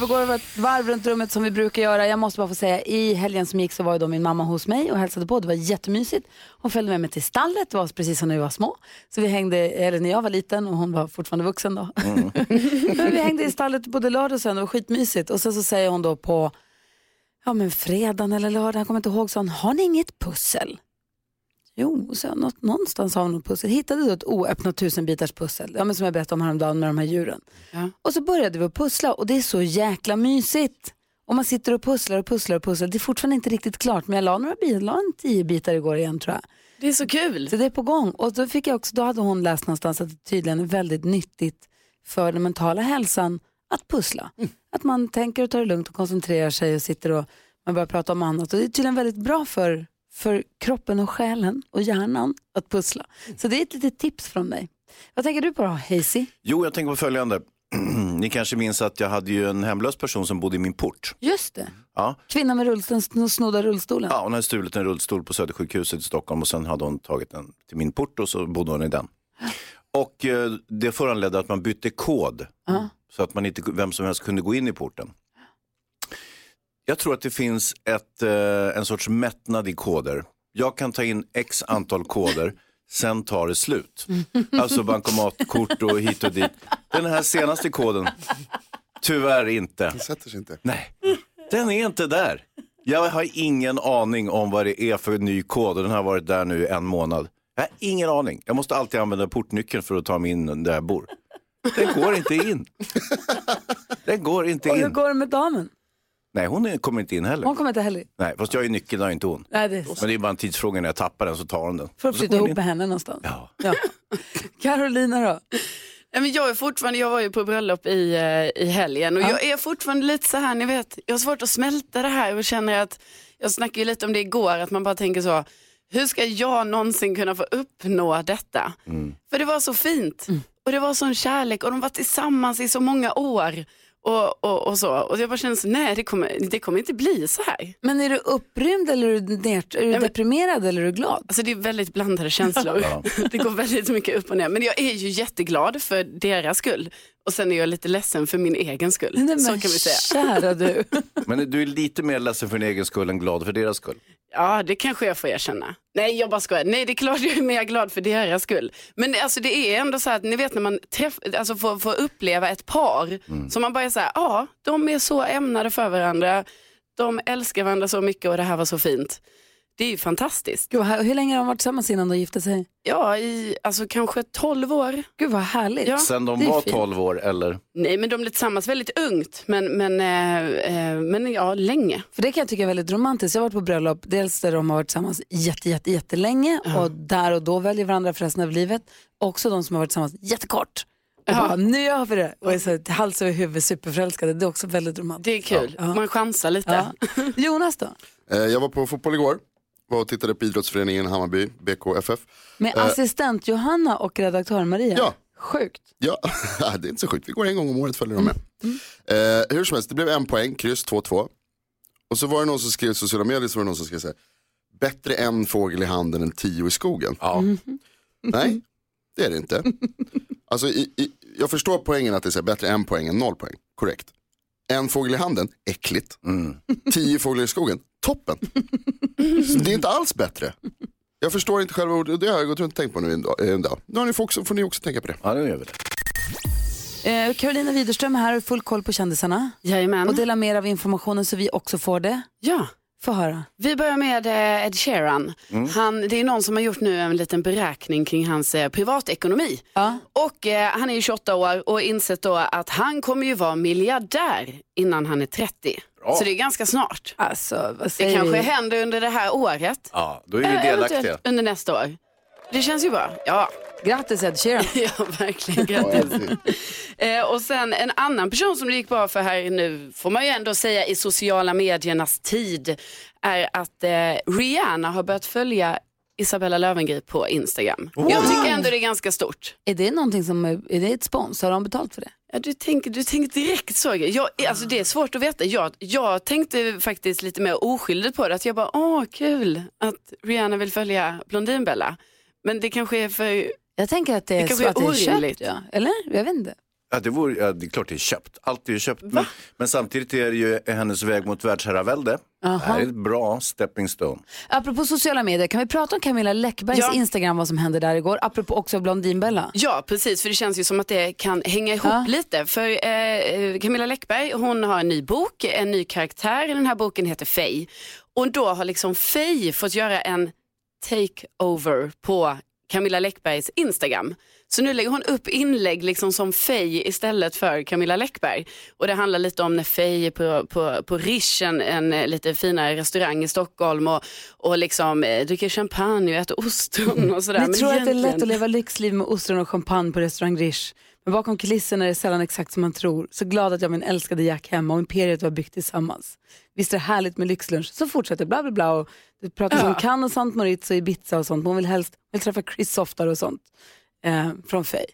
Vi går ett varv runt rummet som vi brukar göra. Jag måste bara få säga, i helgen som gick så var ju då min mamma hos mig och hälsade på. Det var jättemysigt. Hon följde med mig till stallet, det var precis som när vi var små. Så vi hängde, eller när jag var liten och hon var fortfarande vuxen då. men vi hängde i stallet både lördag och söndag, det var skitmysigt. Och sen så säger hon då på, ja men fredagen eller lördagen, jag kommer inte ihåg, så hon, har ni inget pussel? Jo, så något, någonstans har hon något pussel. Hittade då ett oöppnat tusenbitars pussel, ja, men som jag berättade om häromdagen med de här djuren. Och så började vi att pussla och det är så jäkla mysigt. Och man sitter och pusslar och pusslar och pusslar. Det är fortfarande inte riktigt klart men jag la några bitar, la en tio bitar igår igen tror jag. Det är så kul. Så det är på gång. Och då, fick jag också, då hade hon läst någonstans att det tydligen är väldigt nyttigt för den mentala hälsan att pussla. Att man tänker och tar det lugnt och koncentrerar sig och sitter och man börjar prata om annat. Och det är tydligen väldigt bra för, för kroppen och själen och hjärnan att pussla. Så det är ett litet tips från mig. Vad tänker du på då, Hazy? Jo, jag tänker på följande. Ni kanske minns att jag hade ju en hemlös person som bodde i min port. Just det. Ja, Kvinnan med rullstolen, sn- snodda rullstolen. ja hon hade stulit en rullstol på Södersjukhuset i Stockholm och sen hade hon tagit den till min port och så bodde hon i den. Och eh, det föranledde att man bytte kod så att man inte, vem som helst kunde gå in i porten. Jag tror att det finns ett, eh, en sorts mättnad i koder. Jag kan ta in x antal koder, sen tar det slut. Alltså bankomatkort och hit och dit. Den här senaste koden, tyvärr inte. Det sätter sig inte. Nej, den är inte där. Jag har ingen aning om vad det är för ny kod och den har varit där nu en månad. Jag har ingen aning. Jag måste alltid använda portnyckeln för att ta mig in där jag bor. Den går inte in. Den går inte Och hur in. går det med damen? Nej, hon kommer inte in heller. Hon kommer inte heller. Nej, fast jag är nyckeln, har inte hon. Nej, det är Men det är bara en tidsfråga när jag tappar den så tar hon den. Får så flytta ihop med henne någonstans. Ja. Ja. Carolina då? Nej, men jag är fortfarande, jag var ju på bröllop i, eh, i helgen och jag är fortfarande lite så här, ni vet, jag har svårt att smälta det här och känner att, jag snackade ju lite om det igår, att man bara tänker så, hur ska jag någonsin kunna få uppnå detta? För det var så fint och det var sån kärlek och de var tillsammans i så många år. Och, och, och så. Och jag bara kände så, nej det kommer, det kommer inte bli så här. Men är du upprymd eller är du, är du men- deprimerad eller är du glad? Alltså det är väldigt blandade känslor. Det går väldigt mycket upp och ner. Men jag är ju jätteglad för deras skull. Och sen är jag lite ledsen för min egen skull. Nej, så men kan vi säga. Kära du. Men du är lite mer ledsen för din egen skull än glad för deras skull. Ja, det kanske jag får erkänna. Nej, jag bara skojar. Nej, det är klart jag är mer glad för deras skull. Men alltså, det är ändå så här att ni vet när man träff, alltså, får, får uppleva ett par som man bara är så här, ja, de är så ämnade för varandra. De älskar varandra så mycket och det här var så fint. Det är ju fantastiskt. Gud, här- hur länge har de varit tillsammans innan de gifte sig? Ja, i alltså kanske 12 år. Gud vad härligt. Ja. Sen de var fint. 12 år eller? Nej, men de blev tillsammans väldigt ungt, men, men, eh, eh, men ja, länge. För det kan jag tycka är väldigt romantiskt. Jag har varit på bröllop, dels där de har varit tillsammans jätte, jätte, jättelänge och där och då väljer varandra för resten av livet. Också de som har varit tillsammans jättekort. Och Ja. bara, nu gör vi det. Och är så här, hals över huvud superförälskade. Det är också väldigt romantiskt. Det är kul. Man chansar lite. Ja. Jonas då? Eh, Jag var på fotboll igår. Var och tittade på idrottsföreningen Hammarby, BKFF. Med assistent Johanna och redaktör Maria. Ja. Sjukt. Ja, det är inte så sjukt. Vi går en gång om året följer de med. Eh, hur som helst, det blev en poäng, kryss 2-2. Och så var det någon som skrev i sociala medier, så var det någon som skrev så här, bättre en fågel i handen än tio i skogen. Ja. Nej, det är det inte. Alltså, i, i, jag förstår poängen att det är så här, bättre en poäng än noll poäng, korrekt. En fågel i handen, äckligt. Tio fåglar i skogen, toppen. Så det är inte alls bättre. Jag förstår inte själva ordet, det har jag gått runt och tänkt på nu en dag. En dag. Nu har ni får, också, får ni också tänka på det. Ja, det gör vi det. Eh, Carolina Widerström här, full koll på kändisarna. Jajamän. Och delar mer av informationen så vi också får det. Ja. Få höra. Vi börjar med eh, Ed Sheeran. Han, det är någon som har gjort nu en liten beräkning kring hans eh, privatekonomi. Ja. Och eh, han är ju 28 år och insett då att han kommer ju vara miljardär innan han är 30. Så det är ganska snart. Alltså, vad Det säger kanske vi? händer under det här året. Ja, då är vi Eh, delaktiga. eventuellt under nästa år. Det känns ju bra. Ja, Grattis Ed Sheeran. ja verkligen. Grattis. Eh, och sen en annan person som det gick bra för här nu, får man ju ändå säga i sociala mediernas tid, är att eh, Rihanna har börjat följa Isabella Löwengrip på Instagram. Jag tycker ändå det är ganska stort. Är det någonting som, är är det ett spons? Har de betalt för det? Ja, du, tänker, du tänker direkt så. Jag, alltså, det är svårt att veta. Jag, jag tänkte faktiskt lite mer oskyldigt på det. Att jag bara, åh kul att Rihanna vill följa Blondinbella. Men det kanske är för... Jag tänker att det är Det kanske att det är är köpt. Ja. Eller? Jag vet inte. Ja, det, vore, ja, det är klart det är köpt. Allt är ju köpt. Men, men samtidigt är det ju hennes väg mot världsherravälde. Det här är ett bra stepping stone. Apropå sociala medier, kan vi prata om Camilla Läckbergs Ja. Instagram, vad som hände där igår? Apropå också Blondinbella. Ja, precis, för det känns ju som att det kan hänga ihop Ja. lite. För eh, Camilla Läckberg, hon har en ny bok, en ny karaktär i den här boken heter Faye. Och då har liksom Faye fått göra en takeover på Camilla Läckbergs Instagram. Så nu lägger hon upp inlägg liksom som Faye istället för Camilla Läckberg. Och det handlar lite om när Faye är på, på, på Rish, en, en eh, lite finare restaurang i Stockholm och, och liksom eh, dricker champagne och äter ostron och sådär. Ni Men tror att det är lätt egentligen- att leva lyxliv med ostron och champagne på restaurang Rish. Men bakom kulisserna är det sällan exakt som man tror. Så glad att jag och min älskade Jack hemma och imperiet var byggt tillsammans. Visst är det härligt med lyxlunch? Så fortsätter bla bla bla. Och det pratas om Cannes och Sant Moritz och Ibiza och sånt. Hon vill helst vill träffa Chris oftare och sånt. Eh, från Faye.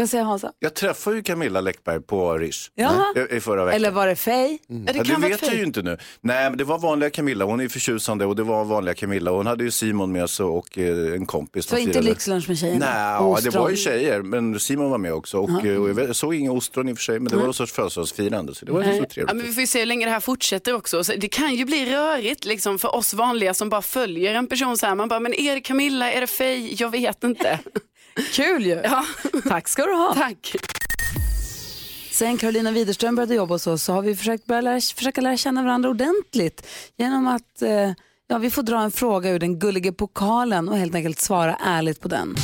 Vad säger Hansa? Jag träffade ju Camilla Läckberg på Rish Jaha. i, i förra veckan. Eller var det Faye? Ja, det Ja, det vara vet jag ju inte nu. Nej, men det var vanliga Camilla. Hon är förtjusande och det var vanliga Camilla. Hon hade ju Simon med sig och eh, en kompis. Det De inte lyxlunch med tjejerna? Nej, ja, det var ju tjejer, men Simon var med också. Och, eh, och jag, vet, jag såg inga ostron i och för sig, men det var någon sorts födelsedagsfirande. Så det var ju så Ja, trevligt. men vi får ju se hur länge det här fortsätter också. Så det kan ju bli rörigt liksom, för oss vanliga som bara följer en person så här. Man bara, men är det Camilla, är det Faye? Jag vet inte. Kul ju! Ja, Tack ska du ha. tack. Sen Carolina Widerström började jobba hos oss så har vi försökt börja lära, försöka lära känna varandra ordentligt genom att eh, ja, vi får dra en fråga ur den gulliga pokalen och helt enkelt svara ärligt på den.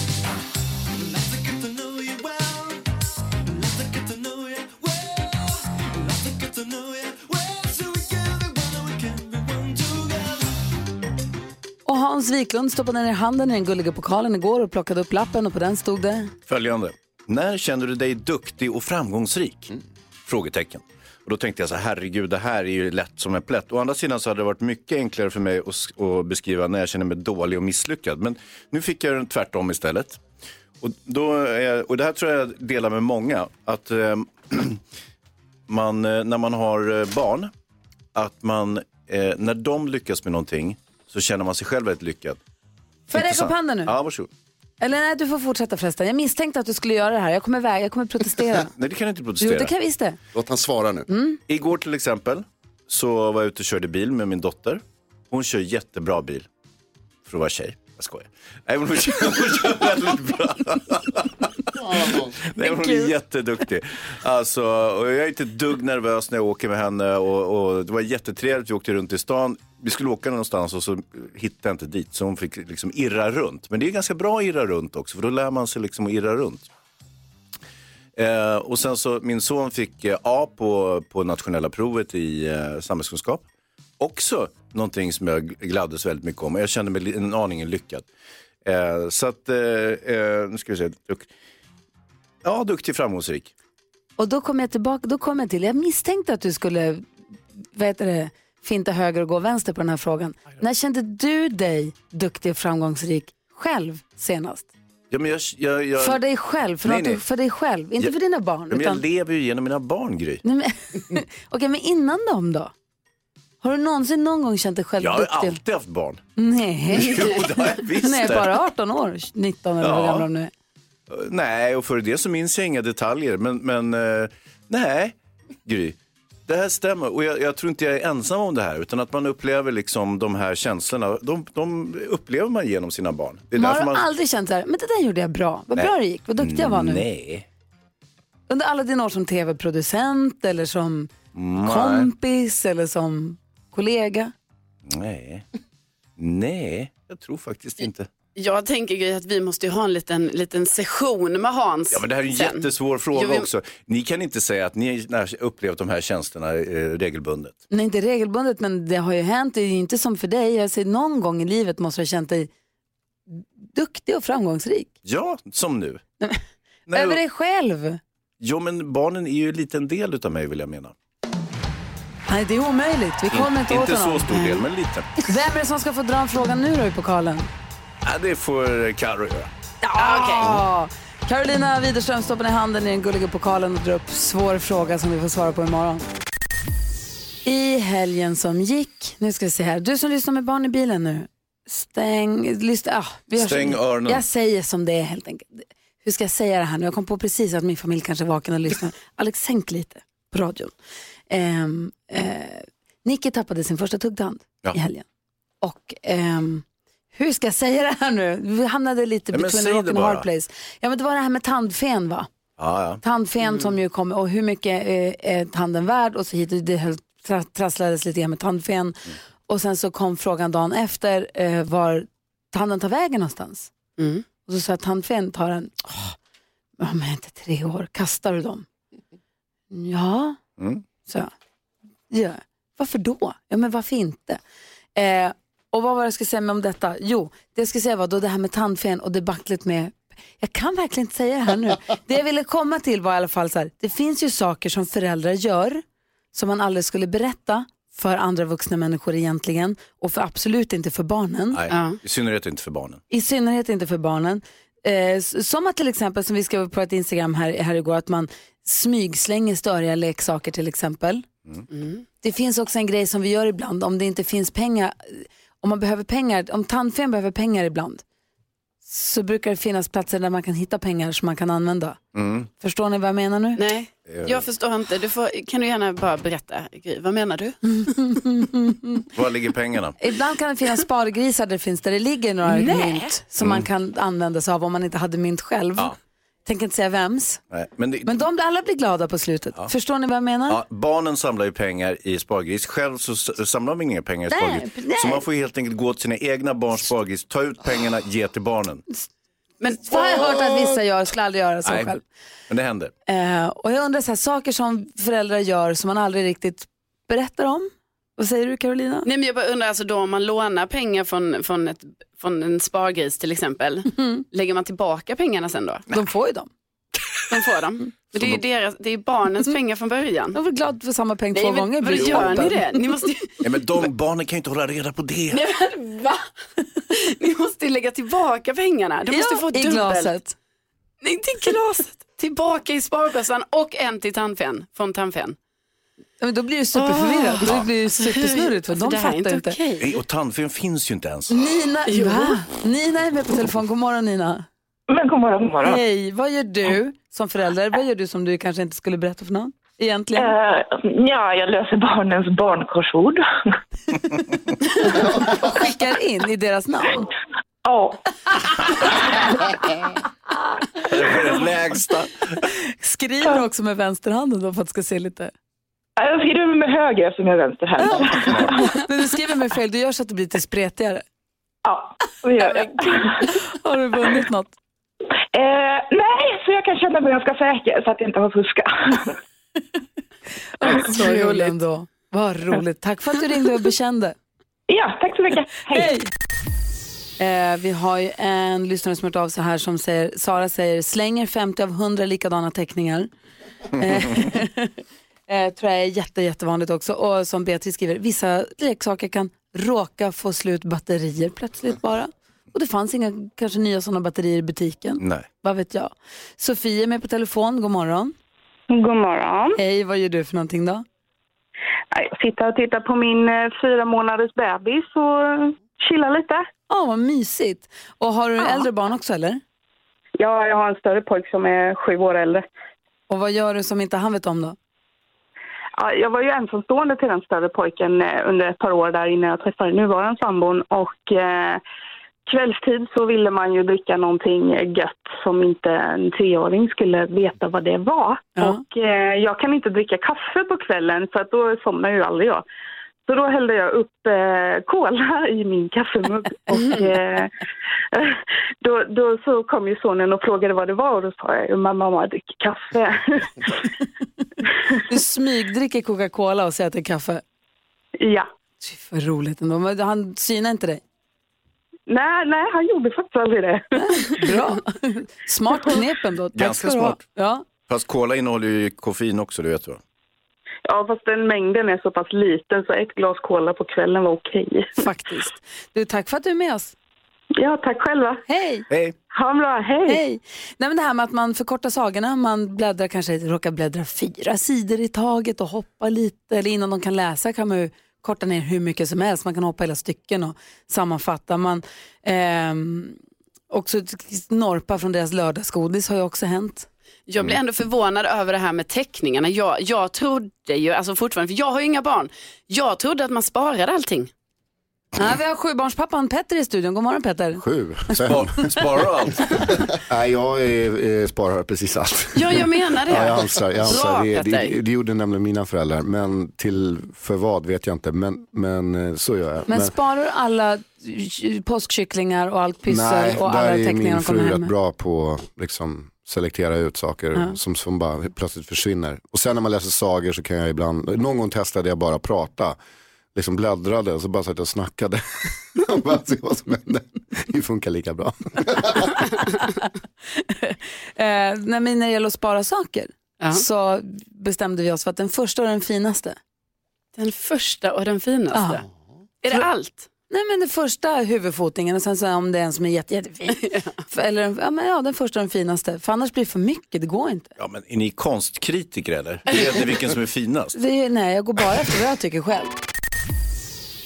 Och Hans Wiklund stoppade ner handen i den gulliga pokalen igår och plockade upp lappen och på den stod det Följande. När känner du dig duktig och framgångsrik? Frågetecken. Och då tänkte jag så här, herregud, det här är ju lätt som en plätt. Å andra sidan så hade det varit mycket enklare för mig att, att beskriva när jag känner mig dålig och misslyckad. Men nu fick jag den tvärtom istället. Och, då är, och det här tror jag delar med många. Att eh, man, när man har eh, barn, att man, eh, när de lyckas med någonting så känner man sig själv väldigt lyckad. Får jag räcka upp handen nu? Ja, varsågod. Eller nej, du får fortsätta förresten. Jag misstänkte att du skulle göra det här. Jag kommer väga, jag kommer protestera. Nej, det kan jag inte jo, protestera. det kan jag visst det. Låt han svara nu. Mm. Igår till exempel så var jag ute och körde bil med min dotter. Hon kör jättebra bil. För att vara tjej. Jag skojar. Nej, hon kör, hon kör väldigt bra. Nej, hon är jätteduktig. Alltså, och jag är inte ett dugg nervös när jag åker med henne. Och, och det var jättetrevligt. Vi åkte runt i stan. Vi skulle åka någonstans och så hittade jag inte dit. Så hon fick liksom irra runt. Men det är ganska bra att irra runt också. För då lär man sig liksom att irra runt. Eh, och sen så, min son fick eh, A på, på nationella provet i eh, samhällskunskap. Också någonting som jag gladdes väldigt mycket om. Jag kände mig en aning lyckad. Eh, så att, eh, eh, nu ska vi se. Duk- ja, duktig, framgångsrik. Och då kom jag tillbaka, då kom jag till, jag misstänkte att du skulle, vad heter det, finta höger och gå vänster på den här frågan. När kände du dig duktig och framgångsrik själv senast? Ja, men jag, jag, jag, För dig själv, för, Nej, du, nej. för dig själv, inte Jag- för dina barn. ja, men jag utan, lever ju genom mina barn, Gry. Okej, men innan dem då? Har du någonsin någon gång känt dig själv Jag har ju duktig? alltid haft barn. Nej. Jo, det har jag visst. Nej, bara 18 år, 19 eller hur Ja. gamla de nu är. Nej, och för det så minns jag inga detaljer. Men, men eh, nej, Gry. Det här stämmer och jag, jag tror inte jag är ensam om det här utan att man upplever liksom de här känslorna. De, de upplever man genom sina barn. Det är Men har man... aldrig känt så här, men det där gjorde jag bra, vad Nej. bra det gick, vad duktig jag var nu? Nej. Under alla dina år som tv-producent eller som Nej. kompis eller som kollega? Nej. Nej, jag tror faktiskt inte. Jag tänker Gry, att vi måste ju ha en liten, liten session med Hans. Ja, men det här är en sen. jättesvår fråga Jo, vi- också. Ni kan inte säga att ni har upplevt de här tjänsterna eh, regelbundet. Nej, inte regelbundet, men det har ju hänt. Det är ju inte som för dig. Jag säger, någon gång i livet måste du ha känt dig duktig och framgångsrik. Ja, som nu. Nej, Över dig själv. Jo, men barnen är ju en liten del utav mig vill jag mena. Nej, det är omöjligt. Vi kommer inte, åt Inte så stor del, men lite. Vem är det som ska få dra en fråga nu då i pokalen? Ja, det får Carro göra. Ja, Carolina Widerström stoppar ner handen i den gulliga pokalen och drar upp svår fråga som vi får svara på imorgon. I helgen som gick, nu ska vi se här, du som lyssnar med barn i bilen nu, stäng, lyssna, ah, vi Stäng öronen. Jag säger som det är helt enkelt. Hur ska jag säga det här nu? Jag kom på precis att min familj kanske är vaken och lyssnar. Alex, sänk lite på radion. Um, Nicky tappade sin första tuggtand Ja. i helgen. Och ehm, hur ska jag säga det här nu? Vi hamnade lite Ja, between a rock det and a hard place. Ja men det var det här med tandfen va? Ja, ja. Tandfen som ju kom och hur mycket eh, är tanden värd och så hit och det höll, tra, trasslades lite grann med tandfen. Och sen så kom frågan dagen efter eh, var tanden tar vägen någonstans. Mm. Och så sa jag tandfen tar en, ja, men inte tre år, kastar du dem? Ja, Mm. så jag. Ja. Varför då? Ja men varför inte? Eh, och vad var det jag skulle säga med om detta? Jo, det jag skulle säga var då det här med tandfen och debaclet med jag kan verkligen inte säga det här nu. Det jag ville komma till var i alla fall så här, det finns ju saker som föräldrar gör som man aldrig skulle berätta för andra vuxna människor egentligen och för absolut inte för barnen. Nej, Ja. i synnerhet inte för barnen. I synnerhet inte för barnen. Eh, som att till exempel, som vi skrev på ett Instagram här, här igår, att man smygslänger störiga leksaker till exempel. Det finns också en grej som vi gör ibland, om det inte finns pengar, om man behöver pengar, om tandfen behöver pengar ibland, så brukar det finnas platser där man kan hitta pengar som man kan använda. Förstår ni vad jag menar nu? Nej, jag förstår inte. Du får, kan du gärna bara berätta, Gry, vad menar du? Var ligger pengarna? Ibland kan det finnas spargrisar där det finns där det ligger några mynt som man kan använda sig av om man inte hade mynt själv. Ja. Tänker inte säga vems. Nej, men det, Men de alla blir glada på slutet. Förstår ni vad jag menar? ja, barnen samlar ju pengar i spargris. Själv så samlar man inga pengar i Nej, spargris. nej. Så man får helt enkelt gå till sina egna barns spargris, ta ut pengarna, ge till barnen. Men, Vad har jag hört att vissa gör, skulle aldrig göra så Nej, själv. men det händer. Eh, och jag undrar så här, saker som föräldrar gör som man aldrig riktigt berättar om. Vad säger du Carolina? Nej, men jag bara undrar, alltså då om man lånar pengar från, från, ett, från en spargris till exempel, lägger man tillbaka pengarna sen då? De får ju dem. De får dem. Men det är ju deras, det är barnens pengar från början. De är väl glada för samma peng två Nej, men gånger. Vad gör ni det? Ni måste, ju- Ja, men de barnen kan ju inte hålla reda på det. Nej, men va? Ni måste ju lägga tillbaka pengarna. Du måste ja, få i dubbelt. glaset. Nej, inte i glaset. Tillbaka i sparbössan och en till tandfen, från tandfen. Men då blir det superförvirrat. Då blir det supersnurrigt för Alltså, de fattar inte. okej. Nej, Och tandfen finns ju inte ens. Nina, va? Nina är med på telefon. God morgon Nina. Men god morgon, god morgon. Hej, vad gör du som förälder? Vad gör du som du kanske inte skulle berätta för någon? Egentligen. Eh, ja, jag löser barnens barnkorsord. Skickar in i deras namn. Ja, Det är det lägsta. Skriver också med vänsterhanden då för att det ska se lite... jag skriver med höger eftersom jag är vänsterhänt. Men du skriver med fel, du gör så att det blir lite spretigare. Ja, det gör jag. Har du vunnit något? Eh, nej, så jag kan känna mig ganska säker så att jag inte har fuskat. Så kul ändå. Vad roligt. Tack för att du ringde och bekände. ja, tack så mycket. Hej. Eh, vi har ju en lyssnare som har hört av sig här som säger, Sara säger, slänger 50 av 100 likadana teckningar. Eh, eh, tror jag är jätte, jättevanligt också. Och som Beatrice skriver, vissa leksaker kan råka få slut batterier plötsligt bara. Och det fanns inga kanske nya sådana batterier i butiken. Nej. Vad vet jag. Sofie är med på telefon, god morgon. God morgon. Hej, vad gör du för någonting då? Jag sitter och tittar på min eh, fyra månaders bebis och chillar lite. Ja, vad mysigt. Och har du äldre barn också eller? Ja, jag har en större pojk som är sju år äldre. Och vad gör du som inte han vet om då? Ja, jag var ju ensamstående till den större pojken eh, under ett par år där innan jag träffade nuvarande sambon och eh, kvällstid så ville man ju dricka någonting gött som inte en treåring skulle veta vad det var. Ja. Och eh, jag kan inte dricka kaffe på kvällen för att då somnar ju aldrig jag. Så då hällde jag upp eh, cola i min kaffemugg och eh, då, då så kom ju sonen och frågade vad det var och då sa jag mamma, mamma dricker kaffe. Du smygdricker Coca-Cola och säger att det är kaffe. ja. Fy, vad roligt ändå. Men han synar inte dig? Nej, nej, han gjorde faktiskt aldrig det. Bra. Smart knep ändå. Tack Ganska smart. Ja. Fast cola innehåller ju koffein också, det vet du? Ja, fast den mängden är så pass liten så ett glas cola på kvällen var okej. Faktiskt. Du, tack för att du är med oss. Ja, tack själva. Hej! Hej! Ha en bra, hej! Hej! Nej, men det här med att man förkortar sagorna, man bläddrar kanske, råkar bläddra fyra sidor i taget och hoppa lite, eller innan de kan läsa kan man ju korta ner hur mycket som helst, man kan hoppa hela stycken och sammanfatta. Man, ehm, också norpa från deras lördagsgodis har ju också hänt. Jag blir ändå förvånad över det här med teckningarna. Jag, jag trodde ju, alltså fortfarande, för jag har ju inga barn, jag trodde att man sparade allting. Nej, vi har sjubarnspappan Petter i studion. God morgon Petter. Sju. Spar, sparar allt. Nej, jag eh, sparar precis allt. Ja, jag menar det. Ja, jag ansar, jag ansar. Bra, Det, det, det gjorde nämligen mina föräldrar, men till för vad vet jag inte, men, men eh, så gör jag. Men sparar du alla påskkycklingar och allt pyssel nej, och alla där är min fru rätt bra på att liksom, selektera ut saker Ja. som, som bara plötsligt försvinner. Och sen när man läser sagor så kan jag ibland, någon gång testade jag bara att prata. Liksom bläddrade och så bara satt jag och snackade. och bara se vad som hände. Det funkar lika bra. Eh, när det gäller att spara saker så bestämde vi oss för att den första och den finaste. Den första och den finaste? Är det allt? Nej men den första huvudfotingen och sen så om det är en som är jätte, jättefin. För- Eller ja, men ja, den första och den finaste. För annars blir det för mycket, det går inte. Ja, men är ni konstkritiker eller? Vet ni vilken som är finast? Det är, nej, jag går bara efter vad jag tycker själv.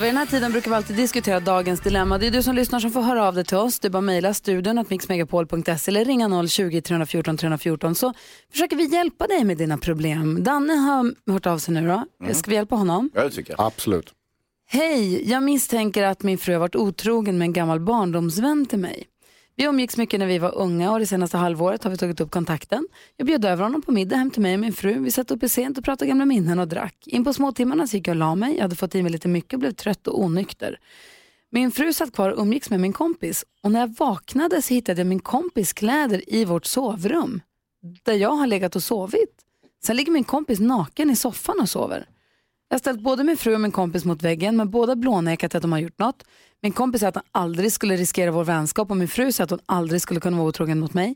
Vid den här tiden brukar vi alltid diskutera dagens dilemma. Det är du som lyssnar som får höra av dig till oss. Du bara mejla studion att mixmegapol.se eller ringa 020-314 314 så försöker vi hjälpa dig med dina problem. Danne har hört av sig nu då. Ska vi hjälpa honom? Ja, det tycker jag. Absolut. Hej, jag misstänker att min fru har varit otrogen med en gammal barndomsvän till mig. Vi umgicks mycket när vi var unga och det senaste halvåret har vi tagit upp kontakten. Jag bjöd över honom på middag hem till mig och min fru. Vi satt uppe sent och pratade gamla minnen och drack. In på småtimmarna så gick jag och la mig. Jag hade fått i mig lite mycket och blev trött och onykter. Min fru satt kvar och umgicks med min kompis och när jag vaknade så hittade jag min kompis kläder i vårt sovrum där jag har legat och sovit. Sen ligger min kompis naken i soffan och sover. Jag har ställt både min fru och min kompis mot väggen men båda blånekat att de har gjort något. Min kompis säger att han aldrig skulle riskera vår vänskap och min fru säger att hon aldrig skulle kunna vara otrogen mot mig.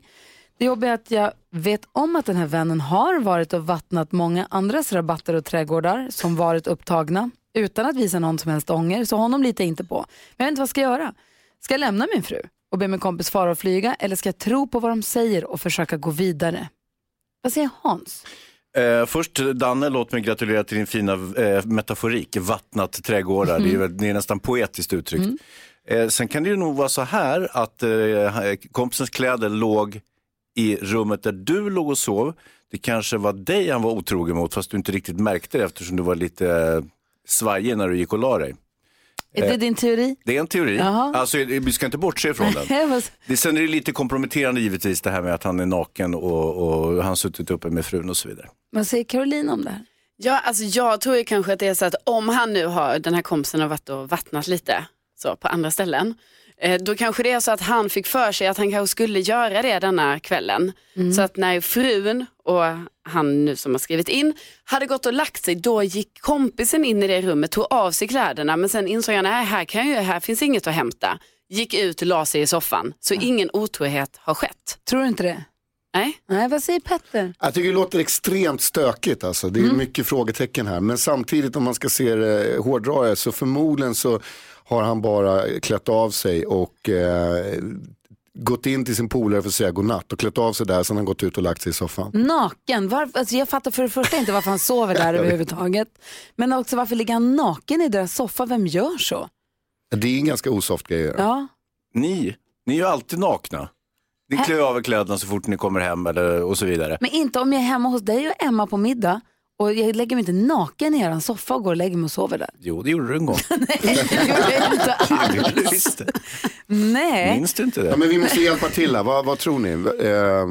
Det jobbiga är att jag vet om att den här vännen har varit och vattnat många andras rabatter och trädgårdar som varit upptagna utan att visa någon som helst ånger, så honom litar jag inte på. Men jag vet inte vad jag ska göra. Ska jag lämna min fru och be min kompis fara och flyga eller ska jag tro på vad de säger och försöka gå vidare? Vad säger Hans? Eh, först Danne, låt mig gratulera till din fina eh, metaforik, vattnat trädgårdar. Det, är, väl- det är nästan poetiskt uttryckt. Eh, sen kan det ju nog vara så här att eh, kompisens kläder låg i rummet där du låg och sov. Det kanske var dig han var otrogen mot fast du inte riktigt märkte det eftersom du var lite eh, svajig när du gick och la dig. Är det Eh, din teori? Det är en teori. Jaha. Alltså, vi ska inte bortse ifrån den. Det, sen är det lite komprometterande givetvis det här med att han är naken och, och han suttit uppe med frun och så vidare. Vad säger Caroline om det här? Ja, alltså jag tror ju kanske att det är så att om han nu har, den här kompisen har varit och vattnat lite så, på andra ställen, eh, då kanske det är så att han fick för sig att han kanske skulle göra det denna kvällen. Så att när frun och han nu som har skrivit in hade gått och lagt sig, då gick kompisen in i det rummet, tog av sig kläderna, men sen insåg han, nej här, kan jag, här finns inget att hämta. Gick ut och la sig i soffan, så ingen otrohet har skett. Tror du inte det? Nej. Nej, vad säger Petter? Jag tycker det låter extremt stökigt alltså. Det är Mm. mycket frågetecken här. Men samtidigt om man ska se det hårdra det så förmodligen så har han bara klätt av sig och eh, gått in till sin polare för att säga godnatt och klätt av sig där sen har han gått ut och lagt sig i soffan. Naken? Varför, alltså jag fattar för det första inte varför han sover där överhuvudtaget. Men också varför ligger han naken i deras soffa? Vem gör så? Det är en ganska osoft grej att göra. Ja. Ni, ni är ju alltid nakna. Ni klär av er kläderna så fort ni kommer hem eller, och så vidare. Men inte om jag är hemma hos dig och Emma på middag och jag lägger mig inte naken i er soffa och går och lägger mig och sover där. Jo, det gjorde du en gång. inte Det gjorde du visst. Nej. Minns du inte det? Ja, men vi måste hjälpa till här, vad, vad tror ni? Eh,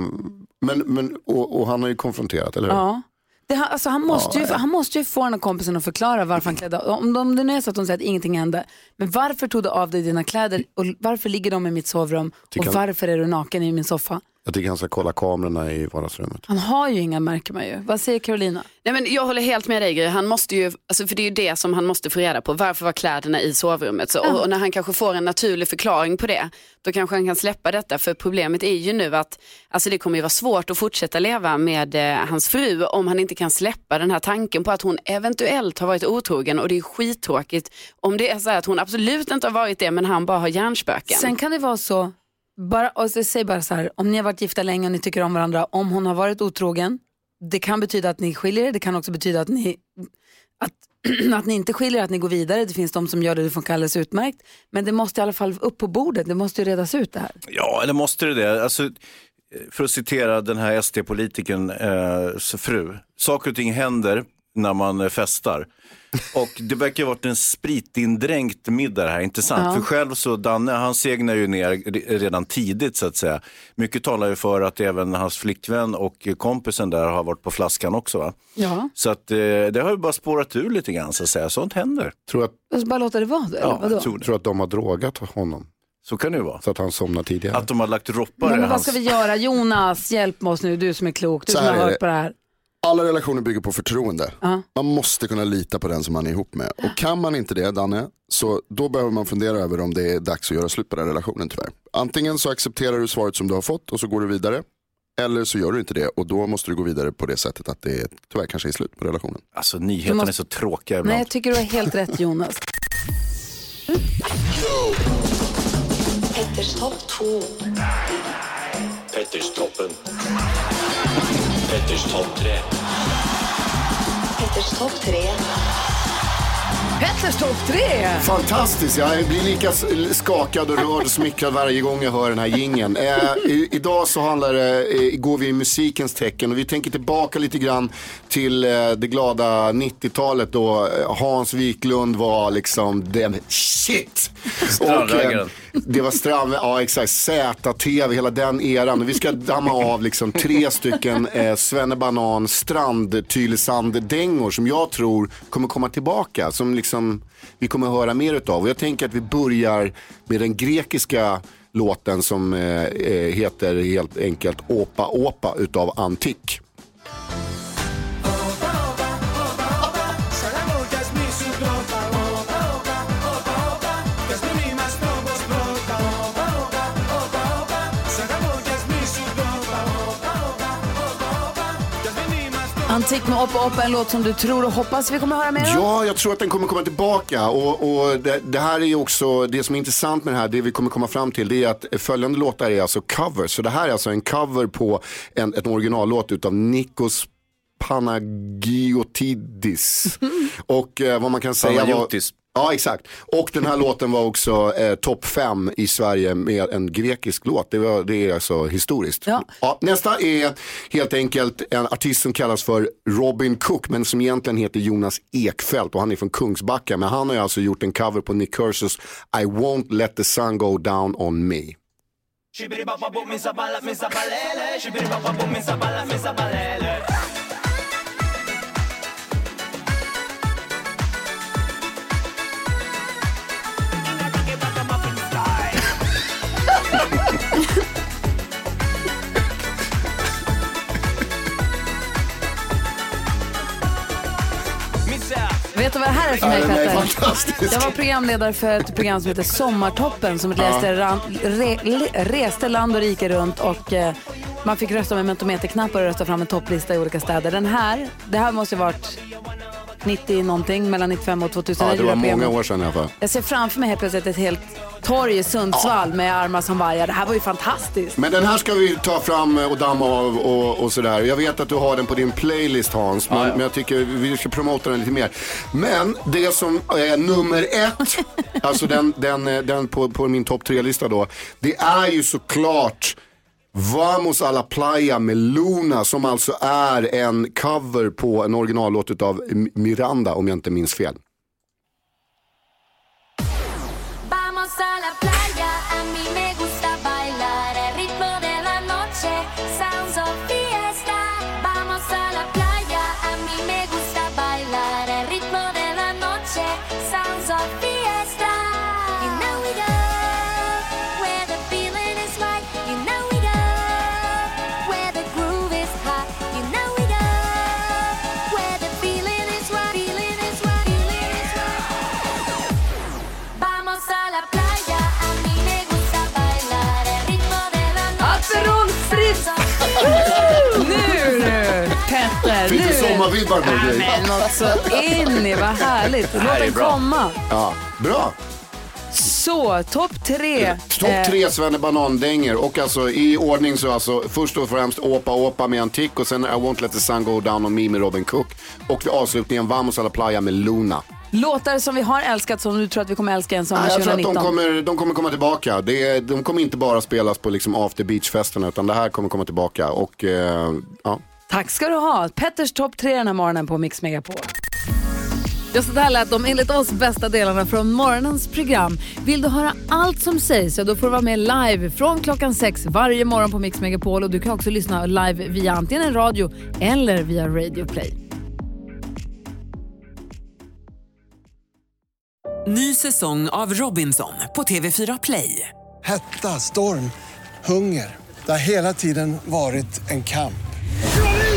men, men, och, och han har ju konfronterat, eller hur? Ja. Det, han- alltså, han, måste ju, han måste ju få den här kompisen att förklara varför han klädde om, om det nu är så att de säger att ingenting hände. Men varför tog du av dig dina kläder och varför ligger de i mitt sovrum och han- varför är du naken i min soffa? Jag tycker han ska kolla kamerorna i vardagsrummet. Han har ju inga märker man ju. Vad säger Carolina? Nej, men jag håller helt med dig Gry. Han måste ju, alltså, för det är ju det som han måste få reda på. Varför var kläderna i sovrummet? Så, och, och när han kanske får en naturlig förklaring på det, då kanske han kan släppa detta. För problemet är ju nu att alltså, det kommer ju vara svårt att fortsätta leva med eh, hans fru om han inte kan släppa den här tanken på att hon eventuellt har varit otrogen. Och det är skittråkigt om det är så här att hon absolut inte har varit det men han bara har hjärnspöken. Sen kan det vara så, bara, och så, säg bara så här, om ni har varit gifta länge och ni tycker om varandra, om hon har varit otrogen, det kan betyda att ni skiljer er, det kan också betyda att ni, att, att ni inte skiljer, att ni går vidare. Det finns de som gör det, det funkar alldeles utmärkt. Men det måste i alla fall upp på bordet, det måste ju redas ut det här. Ja, eller måste det det? Alltså, för att citera den här SD-politikern eh, fru. Saker och ting händer när man eh, festar. Och det verkar ha varit en spritindränkt middag här, inte sant? Ja. För själv så, Danne, han segnar ju ner re- redan tidigt så att säga. Mycket talar ju för att även hans flickvän och kompisen där har varit på flaskan också va? Ja. Så att eh, det har ju bara spårat ur lite grann så att säga. Sånt händer. Tror att, Och så bara låta det vara då, eller ja, vadå? jag tror, tror att de har drogat honom. Så kan det ju vara. Så att han somnar tidigare. Att de har lagt droppar Nej, i men vad hans... ska vi göra? Jonas, hjälp oss nu, du som är klok, du Så som har hört på det här. Alla relationer bygger på förtroende. Ja. Man måste kunna lita på den som man är ihop med. Och kan man inte det, Danne, så då behöver man fundera över om det är dags att göra slut på den relationen tyvärr. Antingen så accepterar du svaret som du har fått och så går du vidare. Eller så gör du inte det och då måste du gå vidare på det sättet att det tyvärr kanske är slut på relationen. Alltså nyheterna måste- är så tråkiga Nej, ibland. jag tycker du har helt rätt Jonas. Petters topp 2. Petterstoppen. Petters topp tre. Petters topp 3. Petters topp tre! Fantastiskt, jag blir lika skakad och rörd och smickrad varje gång jag hör den här gingen. Eh, i, idag så handlar det, eh, går vi i musikens tecken och vi tänker tillbaka lite grann till eh, det glada 90-talet då eh, Hans Wiklund var liksom den shit. Strandraggaren det var stram, ja exakt, ZTV, hela den eran. Vi ska damma av liksom tre stycken eh, Svennebanan strand-Tylösand-dängor som jag tror kommer komma tillbaka. Som liksom vi kommer höra mer utav. Och jag tänker att vi börjar med den grekiska låten som eh, eh, heter helt enkelt Opa Opa utav Antik. Antik med Oppa Oppa, en låt som du tror och hoppas vi kommer höra mer om. Ja, jag tror att den kommer komma tillbaka. Och, och det, det här är ju också, det som är intressant med det här, det vi kommer komma fram till, det är att följande låtar är alltså covers. Så det här är alltså en cover på en, en originallåt utav Nikos Panagiotidis. och eh, vad man kan säga var... Ja, exakt. Och den här låten var också eh, topp fem i Sverige med en grekisk låt. Det, var, det är alltså historiskt. Ja. nästa är helt enkelt en artist som kallas för Robin Cook, men som egentligen heter Jonas Ekfeldt och han är från Kungsbacka. Men han har ju alltså gjort en cover på Nick Kershaws I won't let the sun go down on me. Vet du vad det här är för mig Petter? Jag var programledare för ett program som heter Sommartoppen som reste, ran, re, le, reste land och rike runt och eh, man fick rösta med mentometerknappar och rösta fram en topplista i olika städer. Den här, det här måste ju varit 90 någonting, mellan 95 och 2000. Ja, det var många år sedan i alla fall. Jag ser framför mig helt plötsligt ett helt torg i Sundsvall med armar som vajar. Det här var ju fantastiskt. Men den här ska vi ta fram och damma av och, och sådär. Jag vet att du har den på din playlist Hans, men, men jag tycker vi ska promota den lite mer. Men det som är nummer ett, alltså den, den, den på, på min topp tre-lista då, det är ju såklart Vamos a la playa med Luna som alltså är en cover på en originallåt av Miranda om jag inte minns fel. Vamos a la playa, Nu. sommarvibbar på dig? men något så in i, vad härligt. Låt den komma. Ja, bra. Så, topp tre. Topp Eh, tre Svenne Banandänger och alltså i ordning så alltså först och främst Åpa Åpa med Antik och sen I won't let the sun go down on me med Robin Cook. Och vid avslutningen Vamos a la playa med Luna. Låtar som vi har älskat som du tror att vi kommer älska en sommar Nej, jag tror att 2019. de kommer, de kommer komma tillbaka. Det de kommer inte bara spelas på liksom after beach-festerna utan det här kommer komma tillbaka. Och, eh, ja. Tack ska du ha. Petters topp tre den här morgonen på Mix Megapol. Ja, så där lät de enligt oss bästa delarna från morgonens program. Vill du höra allt som sägs så då får du vara med live från klockan sex varje morgon på Mix Megapol och du kan också lyssna live via antingen en radio eller via Radio Play. Ny säsong av Robinson på TV4 Play. Hetta, storm, hunger. Det har hela tiden varit en kamp.